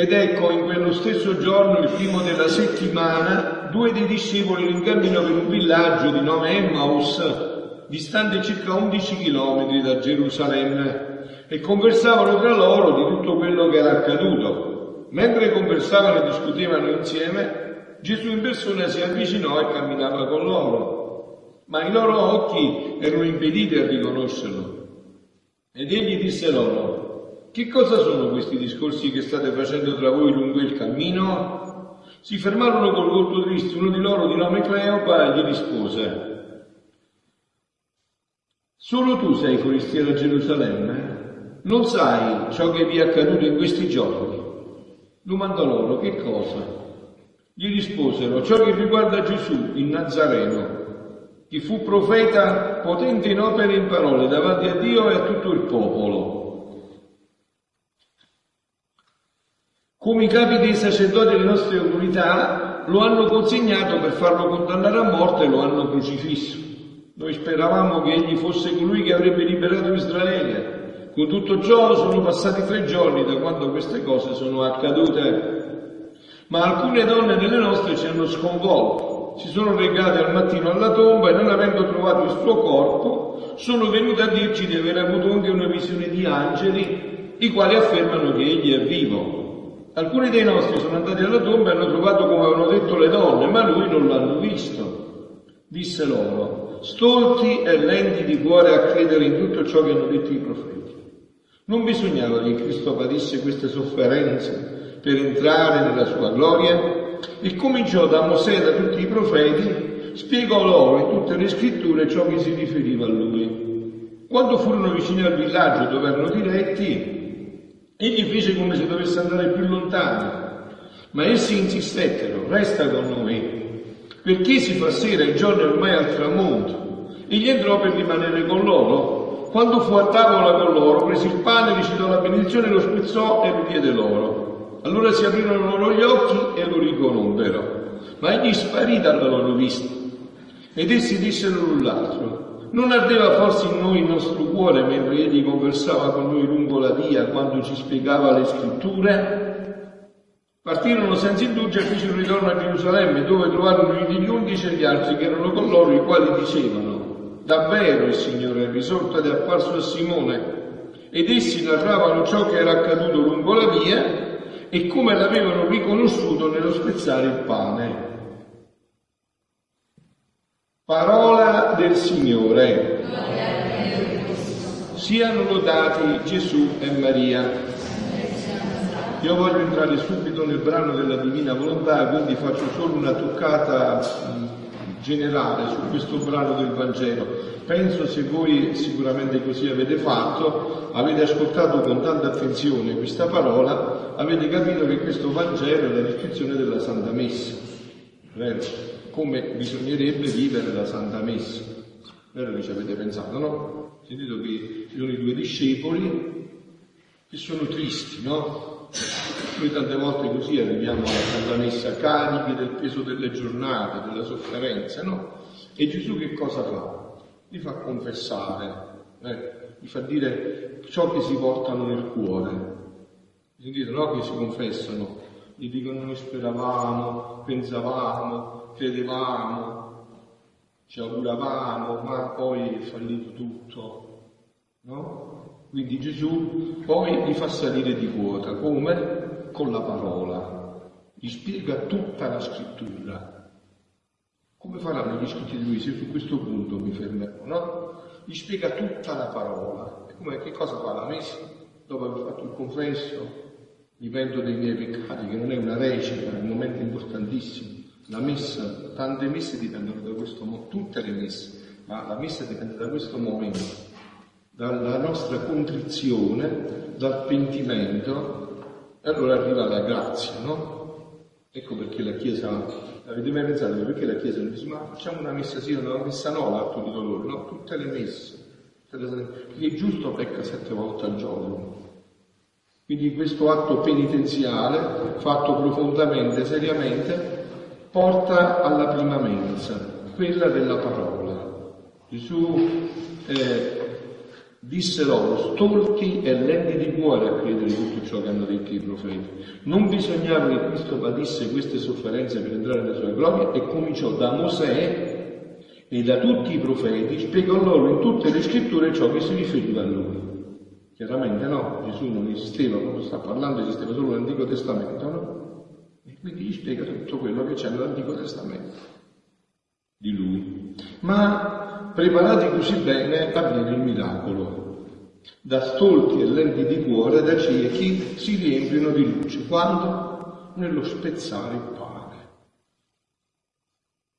Ed ecco, in quello stesso giorno, il primo della settimana, due dei discepoli in cammino per un villaggio di nome Emmaus, distante circa 11 chilometri da Gerusalemme, e conversavano tra loro di tutto quello che era accaduto. Mentre conversavano e discutevano insieme, Gesù in persona si avvicinò e camminava con loro, ma i loro occhi erano impediti a riconoscerlo. Ed egli disse loro, che cosa sono questi discorsi che state facendo tra voi lungo il cammino? Si fermarono col volto triste, uno di loro di nome Cleopa gli rispose, solo tu sei forestiero a Gerusalemme? Non sai ciò che vi è accaduto in questi giorni? Domandò loro, che cosa? Gli risposero, ciò che riguarda Gesù, il Nazareno, che fu profeta potente in opere e in parole davanti a Dio e a tutto il popolo come i capi dei sacerdoti delle nostre comunità lo hanno consegnato per farlo condannare a morte e lo hanno crocifisso. Noi speravamo che egli fosse colui che avrebbe liberato Israele. Con tutto ciò sono passati tre giorni da quando queste cose sono accadute. Ma alcune donne delle nostre ci hanno sconvolto. Si sono legate al mattino alla tomba e non avendo trovato il suo corpo, sono venute a dirci di aver avuto anche una visione di angeli, i quali affermano che egli è vivo. Alcuni dei nostri sono andati alla tomba e hanno trovato come avevano detto le donne, ma lui non l'hanno visto. Disse loro, stolti e lenti di cuore a credere in tutto ciò che hanno detto i profeti. Non bisognava che Cristo patisse queste sofferenze per entrare nella sua gloria? E cominciò da Mosè e da tutti i profeti, spiegò loro in tutte le scritture ciò che si riferiva a lui. Quando furono vicini al villaggio dove erano diretti, Egli fece come se dovesse andare più lontano, ma essi insistettero, resta con noi, perché si fa sera, il giorno ormai al tramonto. Egli entrò per rimanere con loro. Quando fu a tavola con loro, prese il pane, recitò la benedizione, lo spezzò e lo diede loro. Allora si aprirono loro gli occhi e lo riconobbero, ma egli sparì dalla loro vista. Ed essi dissero l'un l'altro, non ardeva forse in noi il nostro cuore mentre egli conversava con noi lungo la via quando ci spiegava le scritture? Partirono senza indugio e fecero ritorno a Gerusalemme dove trovarono gli undici e gli altri che erano con loro i quali dicevano davvero il Signore è risorto ed è apparso a Simone ed essi narravano ciò che era accaduto lungo la via e come l'avevano riconosciuto nello spezzare il pane. Parola del Signore. Siano lodati Gesù e Maria. Io voglio entrare subito nel brano della Divina Volontà, quindi faccio solo una toccata generale su questo brano del Vangelo. Penso se voi sicuramente così avete fatto, avete ascoltato con tanta attenzione questa parola, avete capito che questo Vangelo è la descrizione della Santa Messa. Vero? Come bisognerebbe vivere la Santa Messa. Vero ci avete pensato, no? Sentito che ci sono i due discepoli che sono tristi, no? Noi tante volte così arriviamo alla Santa Messa carichi del peso delle giornate, della sofferenza, no? E Gesù che cosa fa? Li fa confessare, eh? gli fa dire ciò che si portano nel cuore. Sentite, no? Che si confessano, gli dicono noi speravamo, pensavamo, credevamo, ci auguravamo, ma poi è fallito tutto, no? Quindi Gesù poi li fa salire di quota, come? Con la parola, gli spiega tutta la scrittura. Come faranno gli scritti di lui se su questo punto mi fermerò, no? Gli spiega tutta la parola. Come, che cosa fa la messa? Dopo aver fatto il confesso, mi pento dei miei peccati, che non è una recita, è un momento importantissimo la messa, tante messe dipendono da questo momento, tutte le messe, ma la messa dipende da questo momento, dalla nostra contrizione, dal pentimento, e allora arriva la grazia, no? Ecco perché la Chiesa, avete mai pensato perché la Chiesa non dice ma facciamo una messa sì, una messa no, l'atto di dolore, no? Tutte le messe. Chi è giusto pecca sette volte al giorno. Quindi questo atto penitenziale, fatto profondamente, seriamente, porta alla prima mensa, quella della parola. Gesù eh, Disse loro, stolti e lenti di cuore a credere tutto ciò che hanno detto i profeti. Non bisognava che Cristo patisse queste sofferenze per entrare nella sua gloria e cominciò da Mosè e da tutti i profeti, spiegò loro in tutte le scritture ciò che si riferiva a lui. Chiaramente no, Gesù non esisteva, quando sta parlando esisteva solo l'Antico Testamento, no? E quindi gli spiega tutto quello che c'è nell'Antico Testamento di lui. Ma preparati così bene avviene il miracolo. Da stolti e lenti di cuore, da ciechi, si riempiono di luce. Quando? Nello spezzare il pane.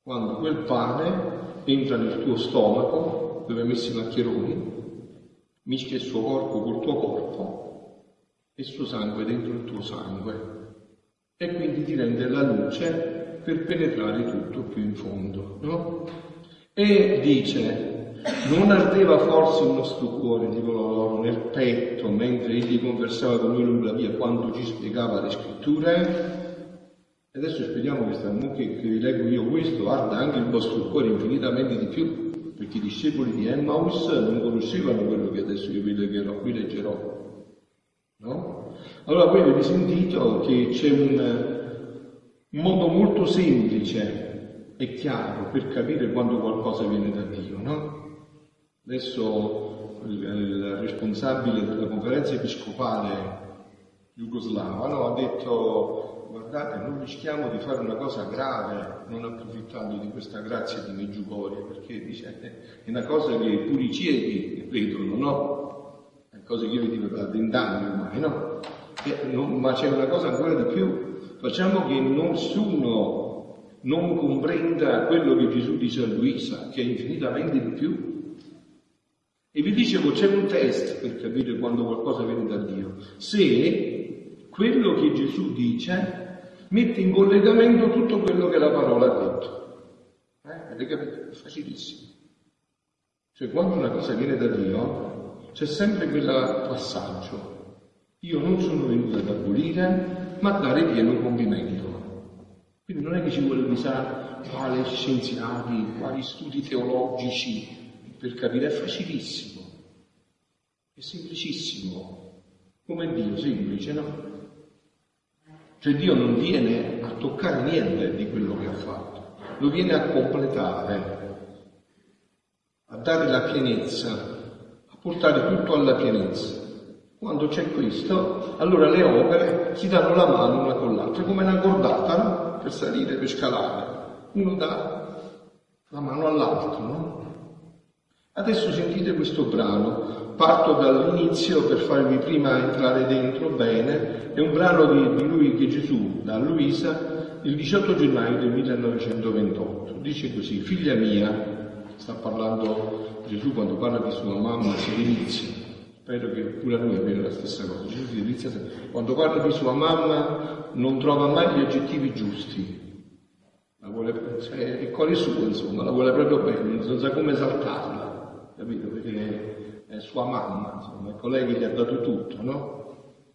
Quando quel pane entra nel tuo stomaco, dove hai messo i maccheroni, mischia il suo corpo col tuo corpo e il suo sangue dentro il tuo sangue e quindi ti rende la luce per penetrare tutto più in fondo, no? E dice, non ardeva forse il nostro cuore, dicono loro, nel petto, mentre egli conversava con noi lungo la via, quando ci spiegava le scritture? E adesso spieghiamo questa, che, che vi leggo io questo, arda anche il vostro cuore infinitamente di più, perché i discepoli di Emmaus non conoscevano quello che adesso io vi leggerò, vi leggerò. Allora voi avete sentito che c'è un, modo molto semplice e chiaro per capire quando qualcosa viene da Dio, no? Adesso il, il responsabile della conferenza episcopale jugoslava no? ha detto guardate, non rischiamo di fare una cosa grave non approfittando di questa grazia di Meggiugorie, perché dice, è una cosa che pure i ciechi vedono, no? È una cosa che io vedevo da vent'anni ormai, no? Non? Ma c'è una cosa ancora di più, facciamo che nessuno non comprenda quello che Gesù dice a Luisa, che è infinitamente di più. E vi dicevo, c'è un test per capire quando qualcosa viene da Dio. Se quello che Gesù dice mette in collegamento tutto quello che la parola ha detto. Eh? Avete capito? È facilissimo. Cioè quando una cosa viene da Dio c'è sempre quel passaggio. Io non sono venuto ad abolire, ma a dare pieno compimento. Quindi non è che ci vuole pensare quali scienziati, quali studi teologici per capire, è facilissimo, è semplicissimo, come Dio, semplice, no? Cioè Dio non viene a toccare niente di quello che ha fatto, lo viene a completare, a dare la pienezza, a portare tutto alla pienezza. Quando c'è questo, allora le opere si danno la mano una con l'altra, come una cordata, no? Per salire, per scalare. Uno dà la mano all'altro, no? Adesso sentite questo brano, parto dall'inizio per farvi prima entrare dentro bene, è un brano di, di lui che Gesù dà a Luisa il 18 gennaio del 1928. Dice così, figlia mia, sta parlando Gesù quando parla di sua mamma, si delizia, spero che pure a noi avviene la stessa cosa, Gesù si delizia quando parla di sua mamma non trova mai gli aggettivi giusti, la vuole, cioè, è cuore suo insomma, la vuole proprio bene, non sa come esaltarla capito? Perché è sua mamma, insomma, il collega gli ha dato tutto, no?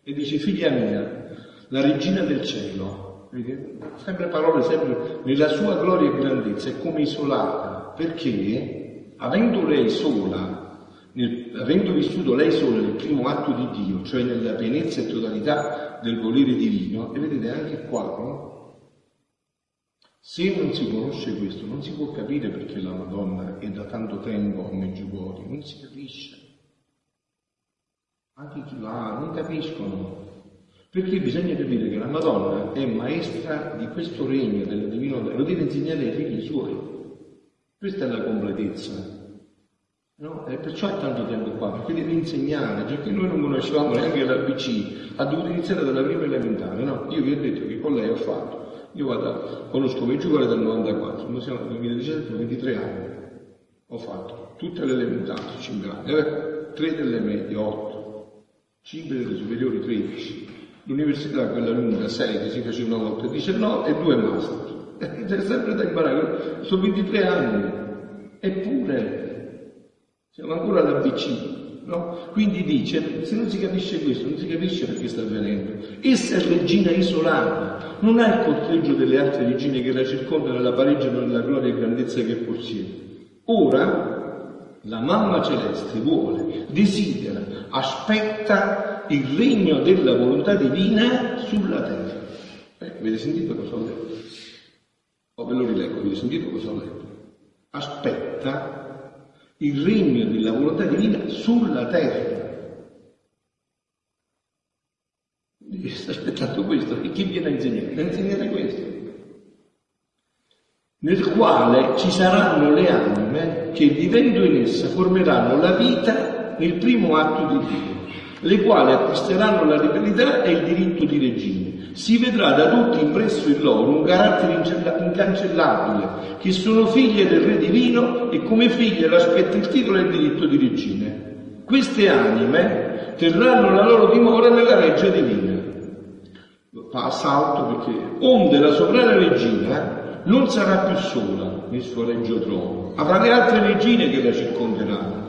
E dice, figlia mia, la regina del cielo, vedi? sempre parole, sempre nella sua gloria e grandezza, è come isolata, perché avendo lei sola, nel, avendo vissuto lei sola nel primo atto di Dio, cioè nella pienezza e totalità del volere divino, e vedete anche qua, no? Se non si conosce questo, non si può capire perché la Madonna è da tanto tempo a Meggiugorje, non si capisce. Anche chi va non capiscono. Perché bisogna capire che la Madonna è maestra di questo regno del divino, lo deve insegnare ai figli suoi. Questa è la completezza. No? E perciò è tanto tempo qua, perché deve insegnare, perché noi non conoscevamo neanche l'ABC, ha dovuto iniziare dalla prima elementare, no? Io vi ho detto che con lei ho fatto io vado, conosco Meggiugorje dal 94, noi siamo nel 2017, 23 anni. Ho fatto tutte le elementari, 5 anni, eh, 3 delle medie, 8, 5 delle superiori, 13. L'università, quella lunga, 6 che si faceva una volta, 19 e 2 master. C'è sempre da imparare, sono 23 anni, eppure siamo ancora all'ABC. No? Quindi dice, se non si capisce questo, non si capisce perché sta avvenendo. Essa è regina isolata, non ha il corteggio delle altre regine che la circondano e la pareggiano nella gloria e grandezza che possiede. Ora, la mamma celeste vuole, desidera, aspetta il regno della volontà divina sulla terra. Eh, avete sentito cosa ho detto? O ve lo rileggo, avete sentito cosa ho detto? Aspetta il regno della volontà divina sulla terra. Sta aspettando questo e chi viene a insegnare? A insegnare questo nel quale ci saranno le anime che vivendo in essa formeranno la vita nel primo atto di Dio, le quali acquisteranno la libertà e il diritto di regime. Si vedrà da tutti impresso in loro un carattere incancellabile, che sono figlie del Re Divino e come figlie l'aspetta il titolo e il diritto di regime. Queste anime terranno la loro dimora nella reggia divina. Fa salto perché onde la sovrana regina non sarà più sola nel suo regio trono, avrà le altre regine che la circonderanno.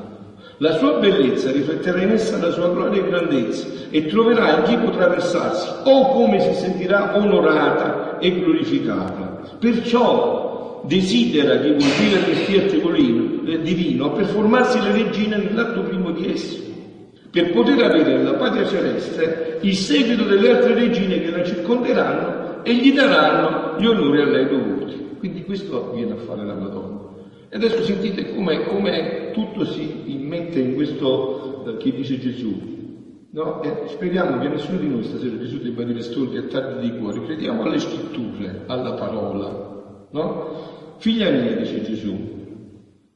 La sua bellezza rifletterà in essa la sua gloria e grandezza e troverà in chi potrà versarsi o come si sentirà onorata e glorificata. Perciò desidera chi vuol nel fiat eh, divino per formarsi le regine nell'atto primo di esso, per poter avere nella patria celeste il seguito delle altre regine che la circonderanno e gli daranno gli onori a lei dovuti. Quindi questo viene a fare la Madonna. E adesso sentite come, come tutto si immette in questo eh, che dice Gesù. No? Speriamo che nessuno di noi stasera Gesù debba dire storti e tardi di cuore, crediamo alle scritture, alla parola. No? Figlia mia, dice Gesù,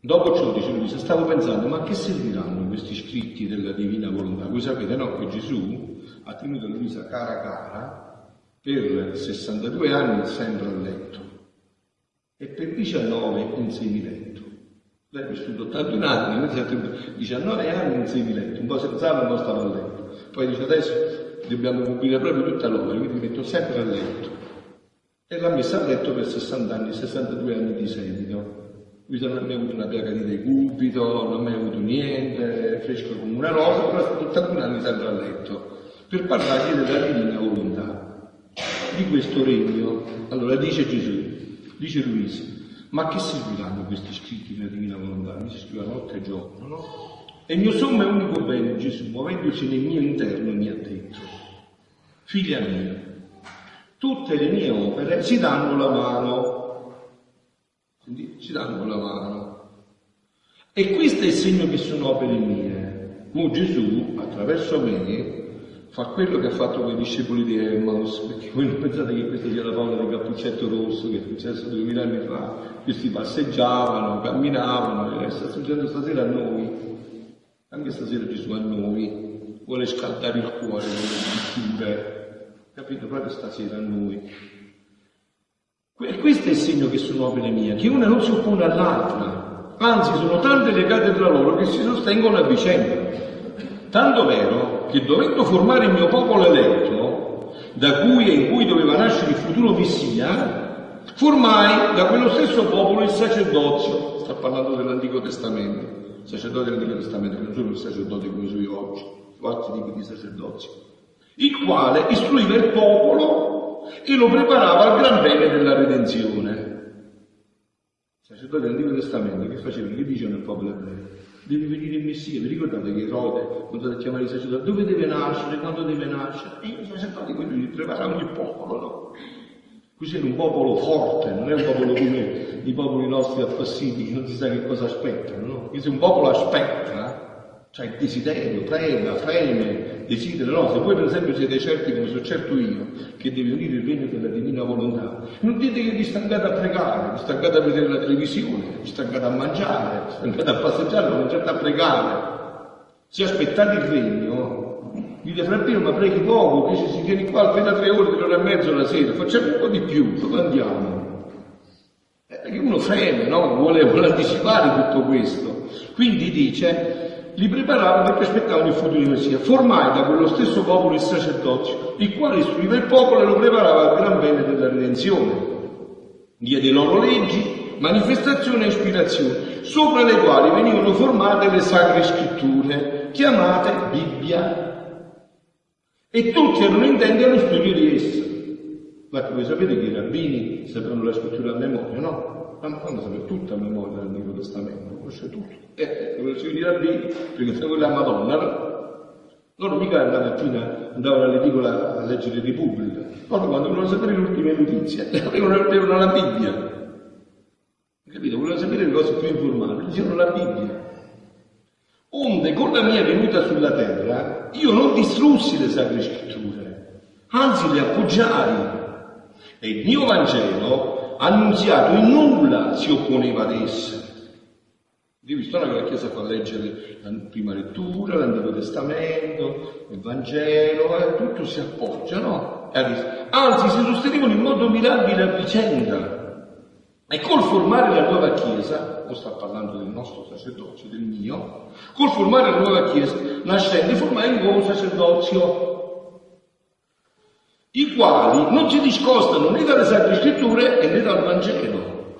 dopo ciò dice lui, stavo pensando, ma a che serviranno questi scritti della divina volontà? Voi sapete no, che Gesù ha tenuto Luisa cara cara per 62 anni sempre a letto e per 19 in semiletto. Lei ha vissuto 81 anni, 19 anni in semiletto, un po' senza un po' stava a letto. Poi dice adesso dobbiamo coprire proprio tutta l'opera, quindi mi metto sempre a letto. E l'ha messa a letto per 60 anni, 62 anni di seguito. Lui non ha mai avuto una piaga di decubito, non ha mai avuto niente, fresco come una rosa, però è stato 81 anni sempre a letto, per parlargli della divina volontà di questo regno. Allora dice Gesù, dice Luisa, ma che serviranno questi scritti della divina volontà? Mi si scrive notte e giorno, no? E il mio sommo e unico bene, Gesù, muovendosi nel mio interno, mi ha detto, figlia mia, tutte le mie opere si danno la mano, quindi si danno la mano. E questo è il segno che sono opere mie. Mo Gesù, attraverso me, fa quello che ha fatto con i discepoli di Emmaus, perché voi non pensate che questa sia la favola del cappuccetto rosso che è successo duemila anni fa, questi passeggiavano, camminavano, e sta succedendo stasera a noi, anche stasera Gesù a noi, vuole scaldare il cuore, vuole chiudere, capito? Proprio stasera a noi. E questo è il segno che sono opere mie, che una non si oppone all'altra, anzi sono tante legate tra loro che si sostengono a vicenda. Tanto vero che dovendo formare il mio popolo eletto, da cui e in cui doveva nascere il futuro Messia, formai da quello stesso popolo il sacerdozio. Sta parlando dell'Antico Testamento, il sacerdote dell'Antico Testamento, non sono il sacerdote come sono oggi, altri tipi di sacerdozio, il quale istruiva il popolo e lo preparava al gran bene della redenzione. Il sacerdote dell'Antico Testamento che faceva, che diceva al popolo ebreo? Deve venire il Messia. Vi ricordate che Erode, quando chiamare i sacerdoti, dove deve nascere, quando deve nascere? E i sacerdoti quindi preparavano il popolo, no? Così è un popolo forte, non è un popolo come i popoli nostri appassiti che non si sa che cosa aspettano, no? Questo è un popolo aspetta, cioè il desiderio, prega, freme, desidera, no? Se voi per esempio siete certi, come sono certo io, che deve venire il regno della divina volontà, non dite che vi stancate a pregare, vi stancate a vedere la televisione, vi stancate a mangiare, vi stancate a passeggiare, non certo a pregare. Se aspettate il regno, dite frappino ma preghi poco, che si viene qua appena tre ore, tre ore e mezzo la sera, facciamo un po' di più, dove andiamo? Eh, perché uno freme, no? Vuole, vuole anticipare tutto questo. Quindi dice, li preparava perché aspettavano il futuro di Messia. Formai da quello stesso popolo il sacerdozio, il quale istruiva il popolo e lo preparava al gran bene della redenzione. Diede loro leggi, manifestazioni e ispirazioni, sopra le quali venivano formate le sacre scritture, chiamate Bibbia. E tutti erano intenti allo studio di esse. Guarda, voi sapete che i rabbini sapevano la scrittura a memoria, no? Ma quando sapeva tutta la memoria dell'Antico Testamento, conosce tutto. E eh, conosce i rabbini, perché se quella Madonna, loro mica la mattina andavano all'edicola a leggere Repubblica, loro quando volevano sapere le ultime notizie, avevano la Bibbia. Capito? Volevano sapere le cose più informali, leggevano la Bibbia. Onde con la mia venuta sulla terra io non distrussi le sacre scritture, anzi le appoggiai. E il mio Vangelo, annunziato in nulla, si opponeva ad esse. Io vi storia che la Chiesa fa leggere la prima lettura, l'Antico Testamento, il Vangelo, eh, tutto si appoggia, no? Anzi, si sostenevano in modo mirabile a vicenda. E col formare la nuova Chiesa, o sta parlando del nostro sacerdozio, del mio, col formare la nuova Chiesa, nascente, formai un nuovo sacerdozio, i quali non si discostano né dalle Sacre Scritture né dal Vangelo.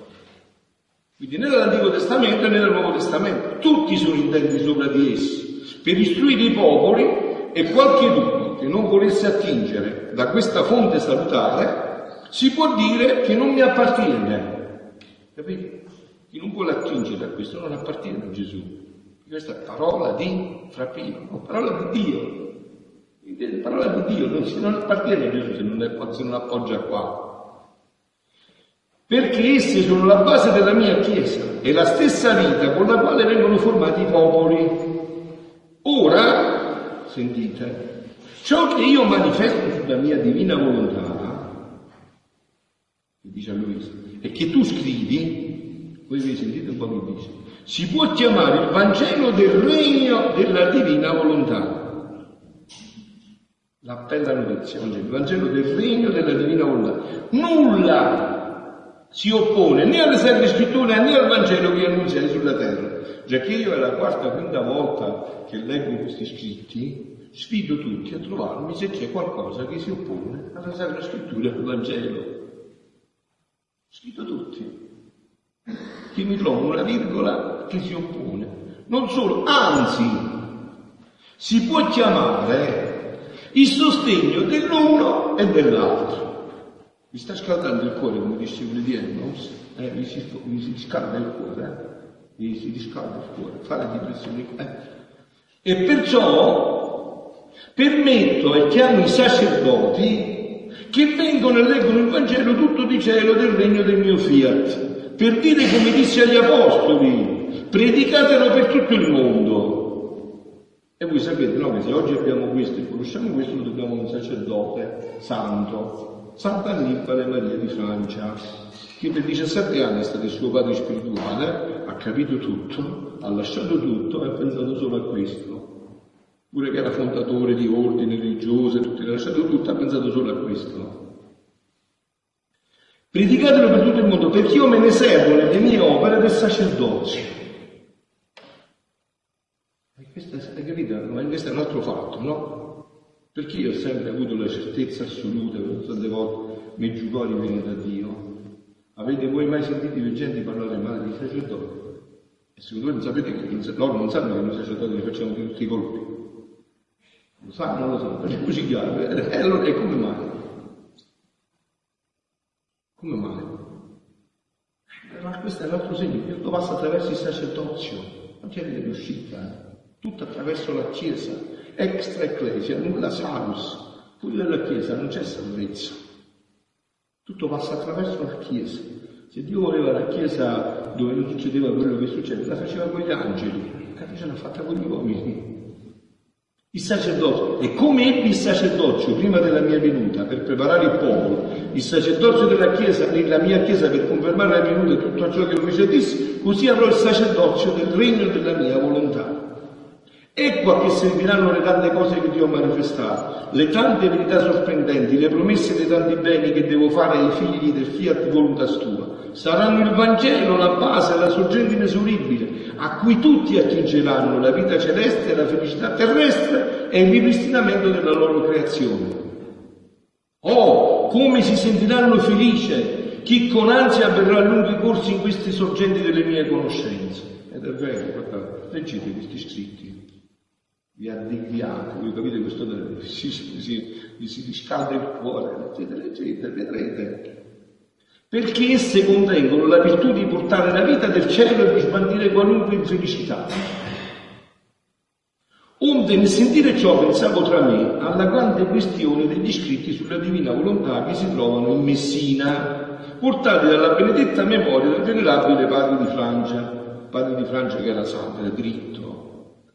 Quindi né dall'Antico Testamento né dal Nuovo Testamento. Tutti sono intenti sopra di essi, per istruire i popoli e qualche che non volesse attingere da questa fonte salutare, si può dire che non mi appartiene. Capite? Chi non vuole attingere da questo non appartiene a Gesù. Questa è parola di frappino, parola di Dio. Parola di Dio, non, si, non appartiene a Gesù se non, è, se non appoggia qua perché esse sono la base della mia Chiesa e la stessa vita con la quale vengono formati i popoli. Ora, sentite, ciò che io manifesto sulla mia divina volontà, dice a Luisa, e che tu scrivi, voi vi sentite un po' che dice, si può chiamare il Vangelo del regno della divina volontà. La bella notizia, il Vangelo del regno della divina volontà. Nulla si oppone né alle sacre scritture né al Vangelo che annunziai sulla terra. Già che io è la quarta o quinta volta che leggo questi scritti, sfido tutti a trovarmi se c'è qualcosa che si oppone alla Sacra Scrittura e al Vangelo. Sfido tutti. Che mi trovo una virgola che si oppone. Non solo, anzi, si può chiamare il sostegno dell'uno e dell'altro. Mi sta scaldando il cuore, come dice di Emmons, eh, mi, si, mi si scalda il cuore, eh? mi si riscalda il cuore, fa le depressioni. Eh. E perciò permetto e chiamo i sacerdoti che vengono e leggono il Vangelo tutto di cielo del regno del mio fiat, per dire come disse agli apostoli, predicatelo per tutto il mondo. E voi sapete, no, che se oggi abbiamo questo e conosciamo questo, lo dobbiamo a un sacerdote santo, Santa Annibale Maria di Francia, che per 17 anni è stato il suo padre spirituale, ha capito tutto, ha lasciato tutto e ha pensato solo a questo. Pure che era fondatore di ordini religiosi, tutto, ha lasciato tutto, ha pensato solo a questo. Predicatelo per tutto il mondo, perché io me ne servo nelle mie opere del sacerdozio. Questo, hai capito? Questo è un altro fatto, no? Perché io ho sempre avuto la certezza assoluta che tante volte Meggiugori viene da Dio. Avete voi mai sentito i gente parlare male di sacerdoti? E secondo voi non sapete che loro non sanno che noi sacerdoti li facciamo tutti i colpi. Lo sanno, lo sanno, facciamoci chiaro. E allora e come mai? Come mai? Ma questo è l'altro segno, tutto passa attraverso il sacerdozio, non c'è riuscita, eh? Tutto attraverso la Chiesa extra ecclesia, nulla salus. Pure nella Chiesa non c'è salvezza. Tutto passa attraverso la Chiesa. Se Dio voleva la Chiesa dove non succedeva quello che succede, la faceva con gli angeli, la ce l'ha fatta con gli uomini. Il sacerdozio, e come ebbi il sacerdozio prima della mia venuta per preparare il popolo, il sacerdozio della Chiesa, nella mia Chiesa per confermare la venuta e tutto ciò che fece disse, così avrò il sacerdozio del regno della mia volontà. Ecco a che serviranno le tante cose che Dio ha manifestato, le tante verità sorprendenti, le promesse dei tanti beni che devo fare ai figli del fiat voluntas tua. Saranno il Vangelo, la base, la sorgente inesauribile, a cui tutti attingeranno la vita celeste, la felicità terrestre e il ripristinamento della loro creazione. Oh, come si sentiranno felici chi con ansia avverrà lunghi corsi in queste sorgenti delle mie conoscenze. Ed è vero, guardate, leggete questi scritti vi addiviate, voi capite questo si, si, si, si riscalda il cuore, leggete, leggete, vedrete. perché esse contengono la virtù di portare la vita del cielo e di sbandire qualunque infelicità. Onde nel sentire ciò pensavo tra me alla grande questione degli scritti sulla divina volontà che si trovano in Messina, portati dalla benedetta memoria del venerabile padre di Francia, padre di Francia che era santo, era dritto,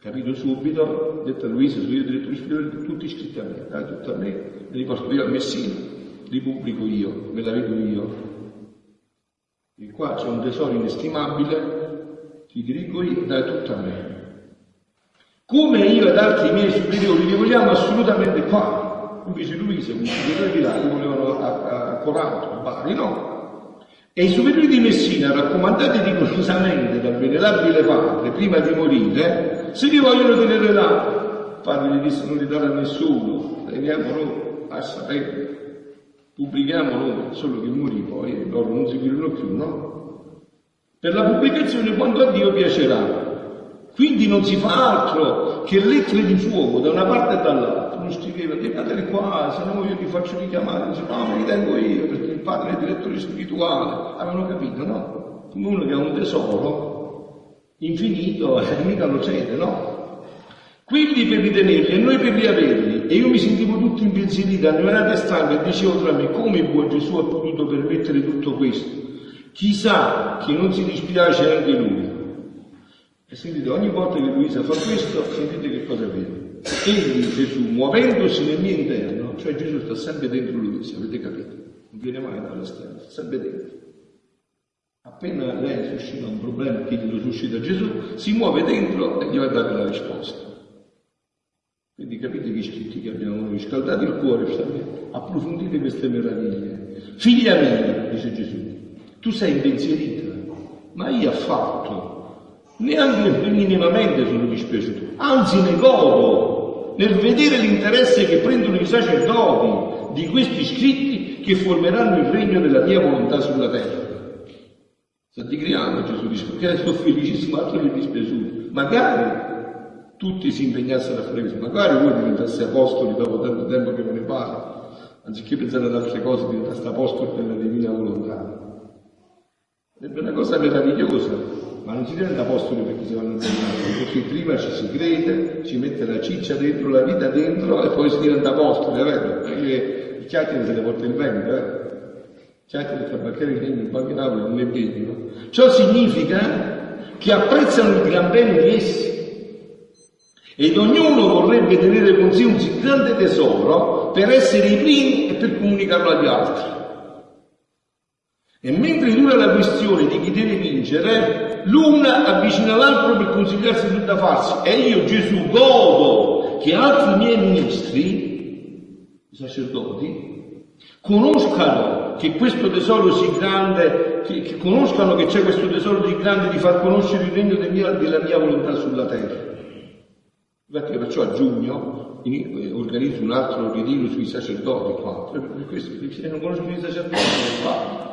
capito subito, detto a Luisa, sono io direttore spirituale, tutti iscritti a me, dai tutto a me, me li porto io a Messina, li pubblico io, me la vedo io, e qua c'è un tesoro inestimabile, ti dirigo io, dai tutto a me. Come io ed altri miei superiori li vogliamo assolutamente qua. Invece Luisa, un superiore di là, li volevano a, a Coranto, a Bari, no? E i superiori di Messina, raccomandati rigorosamente dal venerabile padre, prima di morire, se li vogliono tenere là. Padre gli disse non li dare a nessuno, teniamo noi a sapere pubblichiamo solo che morì poi, loro non seguirono più, no? Per la pubblicazione quando a Dio piacerà. Quindi non si fa altro che lettere di fuoco da una parte e dall'altra. Non scriveva, chiamateli qua, se no io ti faccio richiamare. Dice, no, me li tengo io, perché il padre è il direttore spirituale. Avevano capito, no? Come uno che ha un tesoro infinito e mica lo cede, no? Quindi per ritenerli e noi per riaverli. E io mi sentivo tutto impensierito, annoiato e stanco e dicevo tra me come buon Gesù ha potuto permettere tutto questo. Chissà che non si dispiace anche lui. E sentite, ogni volta che Luisa fa questo, sentite che cosa vede. Egli, Gesù, muovendosi nel mio interno, cioè Gesù sta sempre dentro Luisa, avete capito? Non viene mai dalla stanza, sta sempre dentro. Appena lei suscita un problema che glielo suscita Gesù, si muove dentro e gli va a dare la risposta. Quindi capite che scritti che abbiamo noi, scaldate il cuore, approfondite queste meraviglie. Figlia mia, dice Gesù, tu sei impensierita, ma io affatto, neanche minimamente sono dispiaciuto, anzi ne godo nel vedere l'interesse che prendono i sacerdoti di questi scritti che formeranno il regno della mia volontà sulla terra. Sta digriando Gesù dice, perché sono felicissimo, altro che dispiaciuto. Magari tutti si impegnassero a fare questo, magari voi diventaste apostoli dopo tanto tempo che ve ne pare, anziché pensare ad altre cose diventaste apostoli della divina volontà. È una cosa meravigliosa, ma non si diventa apostoli perché si vanno a impegnare, perché prima ci si crede, ci mette la ciccia dentro, la vita dentro e poi si diventa apostoli, è vero? Perché i chiacchiere se le porta il vento, eh? Chiacchiere e tabacchiere che in qualche Napoli non ne vedono. Ciò significa che apprezzano il gran bene di essi ed ognuno vorrebbe tenere con sé un così grande tesoro per essere i primi e per comunicarlo agli altri. E mentre dura la questione di chi deve vincere, l'una avvicina l'altro per consigliarsi più da farsi. E io, Gesù, godo che altri miei ministri, i sacerdoti, conoscano che questo tesoro si grande, che, che conoscano che c'è questo tesoro di grande di far conoscere il regno della mia volontà sulla terra. Infatti perciò a giugno eh, organizzo un altro ritiro sui sacerdoti qua, per questo, se non conoscono i sacerdoti non fa.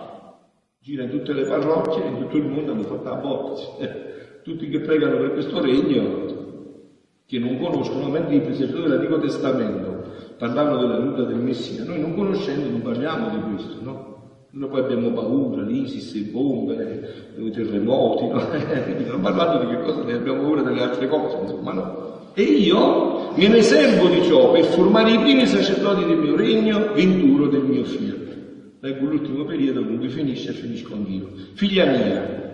Gira in tutte le parrocchie, in tutto il mondo hanno fatto a botte. Tutti che pregano per questo regno, che non conoscono, mentre i sacerdoti dell'Antico Testamento parlavano della venuta del Messia, noi non conoscendo non parliamo di questo, no? Noi poi abbiamo paura, l'ISIS, le bombe, i terremoti, no? non parlando di che cosa, ne abbiamo paura delle altre cose, insomma no. E io me ne servo di ciò per formare i primi sacerdoti del mio regno, venturo del mio figlio. Leggo l'ultimo periodo con cui finisce e finisco anch'io. Figlia mia,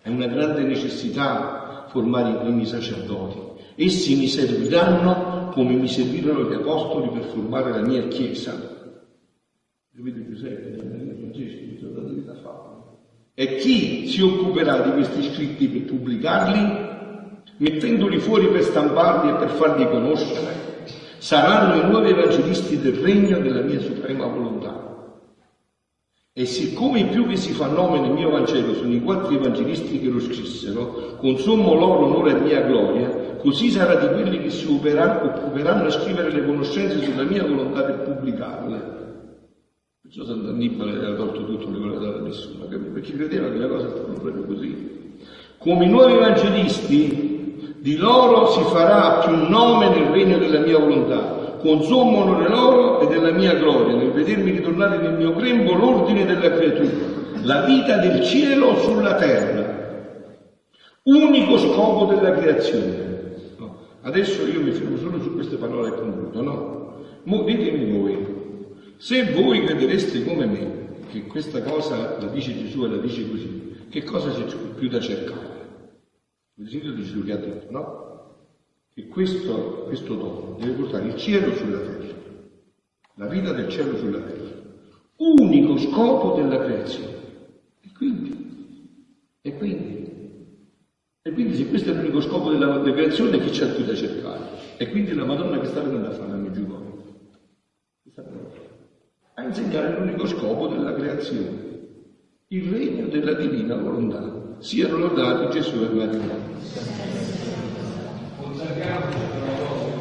è una grande necessità formare i primi sacerdoti. Essi mi serviranno come mi servirono gli apostoli per formare la mia chiesa. Capite Giuseppe? E chi si occuperà di questi scritti per pubblicarli? mettendoli fuori per stamparli e per farli conoscere, saranno i nuovi evangelisti del regno della mia suprema volontà. E siccome i più che si fa nome nel mio Vangelo sono i quattro evangelisti che lo scrissero, con sommo loro onore e mia gloria, così sarà di quelli che si occuperanno a scrivere le conoscenze sulla mia volontà per pubblicarle. Perciò Sant'Annibale aveva tolto tutto, non le voleva dare a nessuno, perché credeva che le cose stavano proprio così. Come i nuovi evangelisti di loro si farà più nome nel regno della mia volontà, con sommo onore loro e della mia gloria, nel vedermi ritornare nel mio grembo l'ordine della creatura, la vita del cielo sulla terra, unico scopo della creazione. No. Adesso io mi fermo solo su queste parole e concludo, no? Mo ditemi voi, se voi credereste come me che questa cosa la dice Gesù e la dice così, che cosa c'è più da cercare? Il desiderio di Gesù che ha detto, no? Che questo, questo dono deve portare il cielo sulla terra, la vita del cielo sulla terra, unico scopo della creazione. E quindi, e quindi, e quindi se questo è l'unico scopo della, creazione, chi c'è più da cercare? E quindi la Madonna che sta venendo a fare a Meggiugorio? A insegnare l'unico scopo della creazione, il regno della divina volontà. Siano lodati Gesù e Maria. Obrigado.